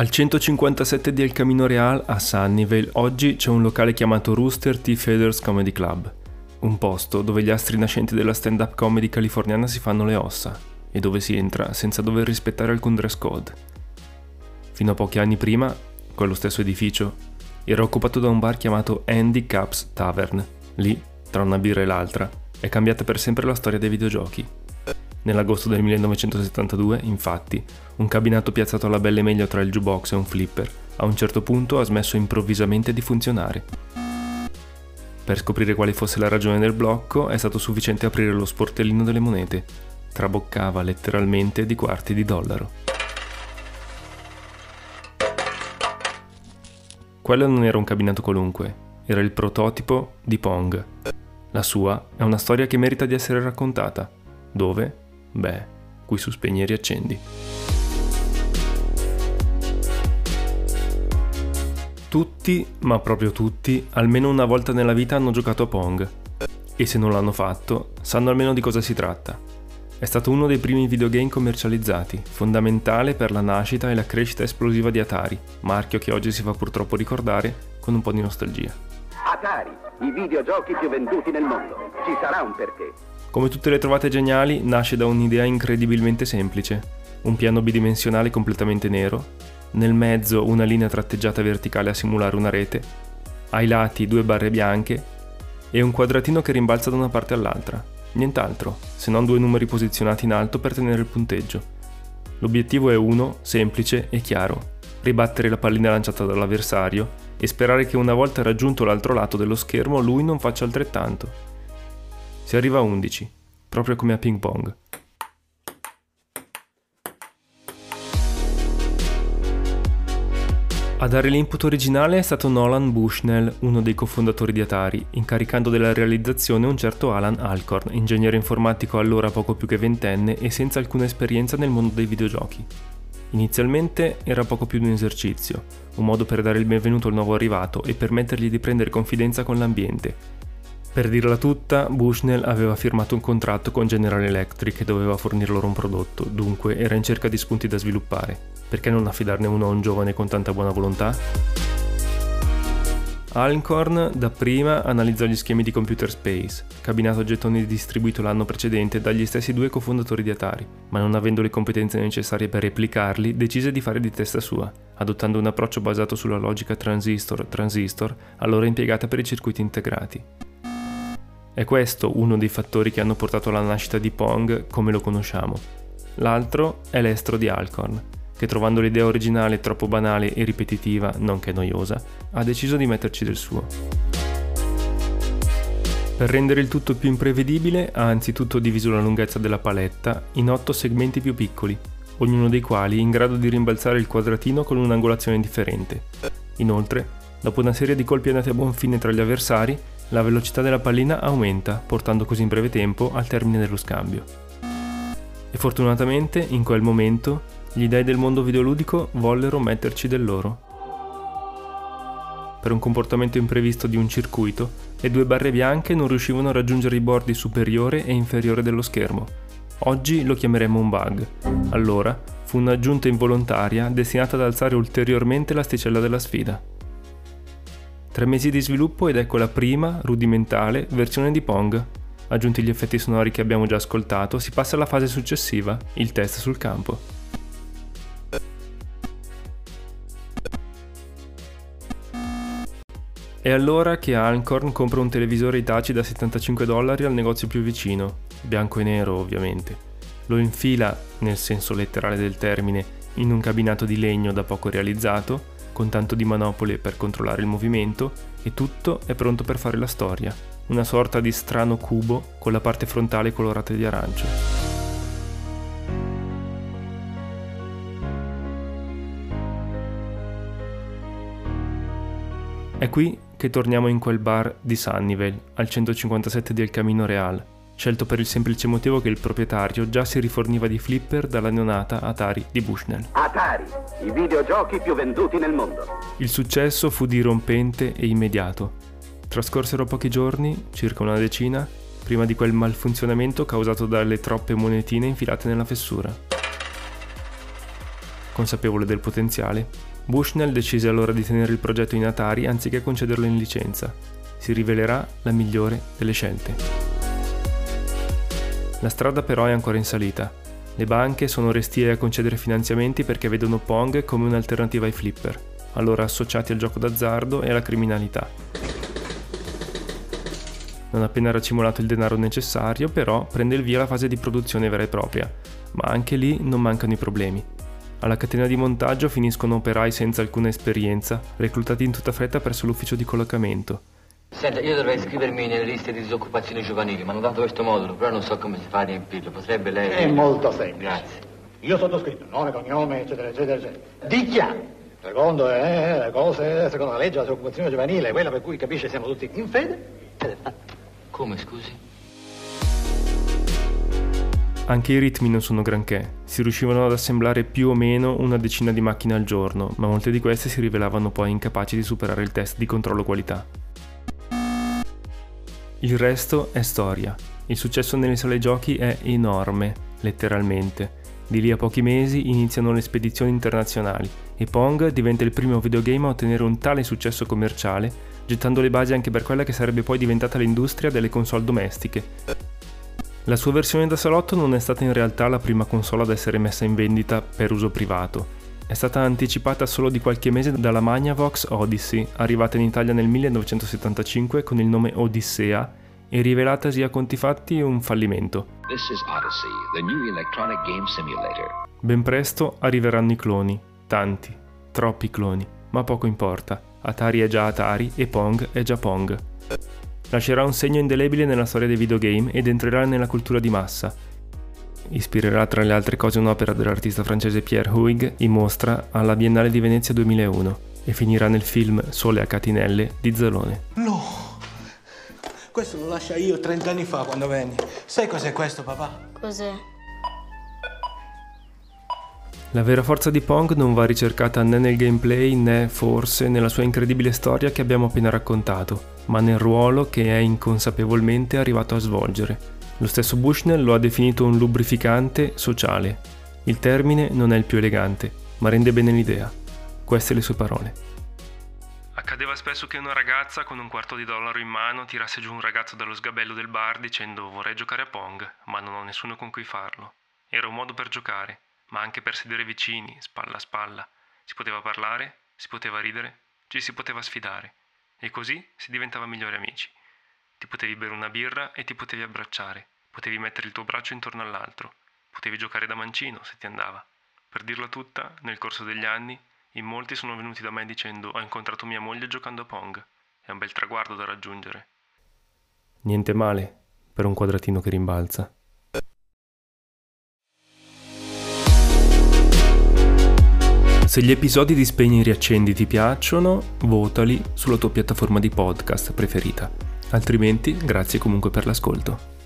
Al 157 di El Camino Real a Sunnyvale oggi c'è un locale chiamato Rooster T. Feathers Comedy Club, un posto dove gli astri nascenti della stand-up comedy californiana si fanno le ossa e dove si entra senza dover rispettare alcun dress code. Fino a pochi anni prima, quello stesso edificio era occupato da un bar chiamato Andy Caps Tavern. Lì, tra una birra e l'altra, è cambiata per sempre la storia dei videogiochi. Nell'agosto del 1972, infatti, un cabinato piazzato alla belle meglio tra il jukebox e un flipper, a un certo punto ha smesso improvvisamente di funzionare. Per scoprire quale fosse la ragione del blocco è stato sufficiente aprire lo sportellino delle monete. Traboccava letteralmente di quarti di dollaro. Quello non era un cabinato qualunque, era il prototipo di Pong. La sua è una storia che merita di essere raccontata. Dove? Beh, qui su Spegni e Riaccendi. Tutti, ma proprio tutti, almeno una volta nella vita hanno giocato a Pong. E se non l'hanno fatto, sanno almeno di cosa si tratta. È stato uno dei primi videogame commercializzati, fondamentale per la nascita e la crescita esplosiva di Atari, marchio che oggi si fa purtroppo ricordare con un po' di nostalgia. Atari, i videogiochi più venduti nel mondo. Ci sarà un perché. Come tutte le trovate geniali, nasce da un'idea incredibilmente semplice. Un piano bidimensionale completamente nero, nel mezzo una linea tratteggiata verticale a simulare una rete, ai lati due barre bianche e un quadratino che rimbalza da una parte all'altra. Nient'altro, se non due numeri posizionati in alto per tenere il punteggio. L'obiettivo è uno, semplice e chiaro. Ribattere la pallina lanciata dall'avversario e sperare che una volta raggiunto l'altro lato dello schermo lui non faccia altrettanto. Si arriva a 11, proprio come a ping pong. A dare l'input originale è stato Nolan Bushnell, uno dei cofondatori di Atari, incaricando della realizzazione un certo Alan Alcorn, ingegnere informatico allora poco più che ventenne e senza alcuna esperienza nel mondo dei videogiochi. Inizialmente era poco più di un esercizio, un modo per dare il benvenuto al nuovo arrivato e permettergli di prendere confidenza con l'ambiente, per dirla tutta, Bushnell aveva firmato un contratto con General Electric e doveva fornir loro un prodotto, dunque era in cerca di spunti da sviluppare. Perché non affidarne uno a un giovane con tanta buona volontà? Alcorn dapprima analizzò gli schemi di Computer Space, cabinato a gettoni distribuito l'anno precedente dagli stessi due cofondatori di Atari, ma non avendo le competenze necessarie per replicarli, decise di fare di testa sua, adottando un approccio basato sulla logica transistor-transistor, allora impiegata per i circuiti integrati. È questo uno dei fattori che hanno portato alla nascita di Pong come lo conosciamo. L'altro è l'estro di Alcorn, che trovando l'idea originale troppo banale e ripetitiva, nonché noiosa, ha deciso di metterci del suo. Per rendere il tutto più imprevedibile ha anzitutto diviso la lunghezza della paletta in otto segmenti più piccoli, ognuno dei quali in grado di rimbalzare il quadratino con un'angolazione differente. Inoltre, dopo una serie di colpi andati a buon fine tra gli avversari, la velocità della pallina aumenta, portando così in breve tempo al termine dello scambio. E fortunatamente, in quel momento, gli dei del mondo videoludico vollero metterci del loro. Per un comportamento imprevisto di un circuito, le due barre bianche non riuscivano a raggiungere i bordi superiore e inferiore dello schermo. Oggi lo chiameremo un bug. Allora, fu un'aggiunta involontaria destinata ad alzare ulteriormente l'asticella della sfida. Tre mesi di sviluppo ed ecco la prima, rudimentale, versione di Pong. Aggiunti gli effetti sonori che abbiamo già ascoltato, si passa alla fase successiva, il test sul campo. È allora che Alcorn compra un televisore Itachi da 75 dollari al negozio più vicino, bianco e nero ovviamente. Lo infila, nel senso letterale del termine, in un cabinato di legno da poco realizzato con tanto di manopole per controllare il movimento e tutto è pronto per fare la storia, una sorta di strano cubo con la parte frontale colorata di arancio. È qui che torniamo in quel bar di Sunnyvale, al 157 del Camino Real, scelto per il semplice motivo che il proprietario già si riforniva di flipper dalla neonata Atari di Bushnell. Atari, i videogiochi più venduti nel mondo. Il successo fu dirompente e immediato. Trascorsero pochi giorni, circa una decina, prima di quel malfunzionamento causato dalle troppe monetine infilate nella fessura. Consapevole del potenziale, Bushnell decise allora di tenere il progetto in Atari anziché concederlo in licenza. Si rivelerà la migliore delle scelte. La strada però è ancora in salita. Le banche sono restie a concedere finanziamenti perché vedono Pong come un'alternativa ai flipper, allora associati al gioco d'azzardo e alla criminalità. Non appena racimolato il denaro necessario, però, prende il via la fase di produzione vera e propria, ma anche lì non mancano i problemi. Alla catena di montaggio finiscono operai senza alcuna esperienza, reclutati in tutta fretta presso l'ufficio di collocamento. Senta, io dovrei iscrivermi nelle liste di disoccupazione giovanile, ma hanno dato questo modulo, però non so come si fa a riempirlo. Potrebbe lei... È molto semplice. Grazie. Io sottoscritto, nome, cognome, eccetera, eccetera, eccetera. Dichiaro. Secondo è le cose, secondo la legge, la disoccupazione giovanile, quella per cui capisce siamo tutti in fede. Come, scusi? Anche i ritmi non sono granché, si riuscivano ad assemblare più o meno una decina di macchine al giorno, ma molte di queste si rivelavano poi incapaci di superare il test di controllo qualità. Il resto è storia. Il successo nelle sale giochi è enorme, letteralmente. Di lì a pochi mesi iniziano le spedizioni internazionali e Pong diventa il primo videogame a ottenere un tale successo commerciale, gettando le basi anche per quella che sarebbe poi diventata l'industria delle console domestiche. La sua versione da salotto non è stata in realtà la prima console ad essere messa in vendita per uso privato. È stata anticipata solo di qualche mese dalla Magnavox Odyssey, arrivata in Italia nel 1975 con il nome Odissea e rivelatasi a conti fatti un fallimento. Odyssey. Ben presto arriveranno i cloni, tanti, troppi cloni, ma poco importa. Atari è già Atari e Pong è già Pong. Lascerà un segno indelebile nella storia dei videogame ed entrerà nella cultura di massa. Ispirerà tra le altre cose un'opera dell'artista francese Pierre Huyghe in mostra alla Biennale di Venezia 2001 e finirà nel film Sole a catinelle di Zalone. No, questo lo lascia io 30 anni fa quando venni. Sai cos'è questo, papà? Cos'è? La vera forza di Pong non va ricercata né nel gameplay né forse nella sua incredibile storia che abbiamo appena raccontato, ma nel ruolo che è inconsapevolmente arrivato a svolgere. Lo stesso Bushnell lo ha definito un lubrificante sociale. Il termine non è il più elegante, ma rende bene l'idea. Queste le sue parole. Accadeva spesso che una ragazza con un quarto di dollaro in mano tirasse giù un ragazzo dallo sgabello del bar dicendo vorrei giocare a Pong, ma non ho nessuno con cui farlo. Era un modo per giocare, ma anche per sedere vicini, spalla a spalla. Si poteva parlare, si poteva ridere, ci si poteva sfidare. E così si diventava migliori amici. Ti potevi bere una birra e ti potevi abbracciare, potevi mettere il tuo braccio intorno all'altro, potevi giocare da mancino se ti andava. Per dirla tutta, nel corso degli anni, in molti sono venuti da me dicendo ho incontrato mia moglie giocando a Pong. È un bel traguardo da raggiungere. Niente male per un quadratino che rimbalza. Se gli episodi di Spegni e Riaccendi ti piacciono, votali sulla tua piattaforma di podcast preferita. Altrimenti, grazie comunque per l'ascolto.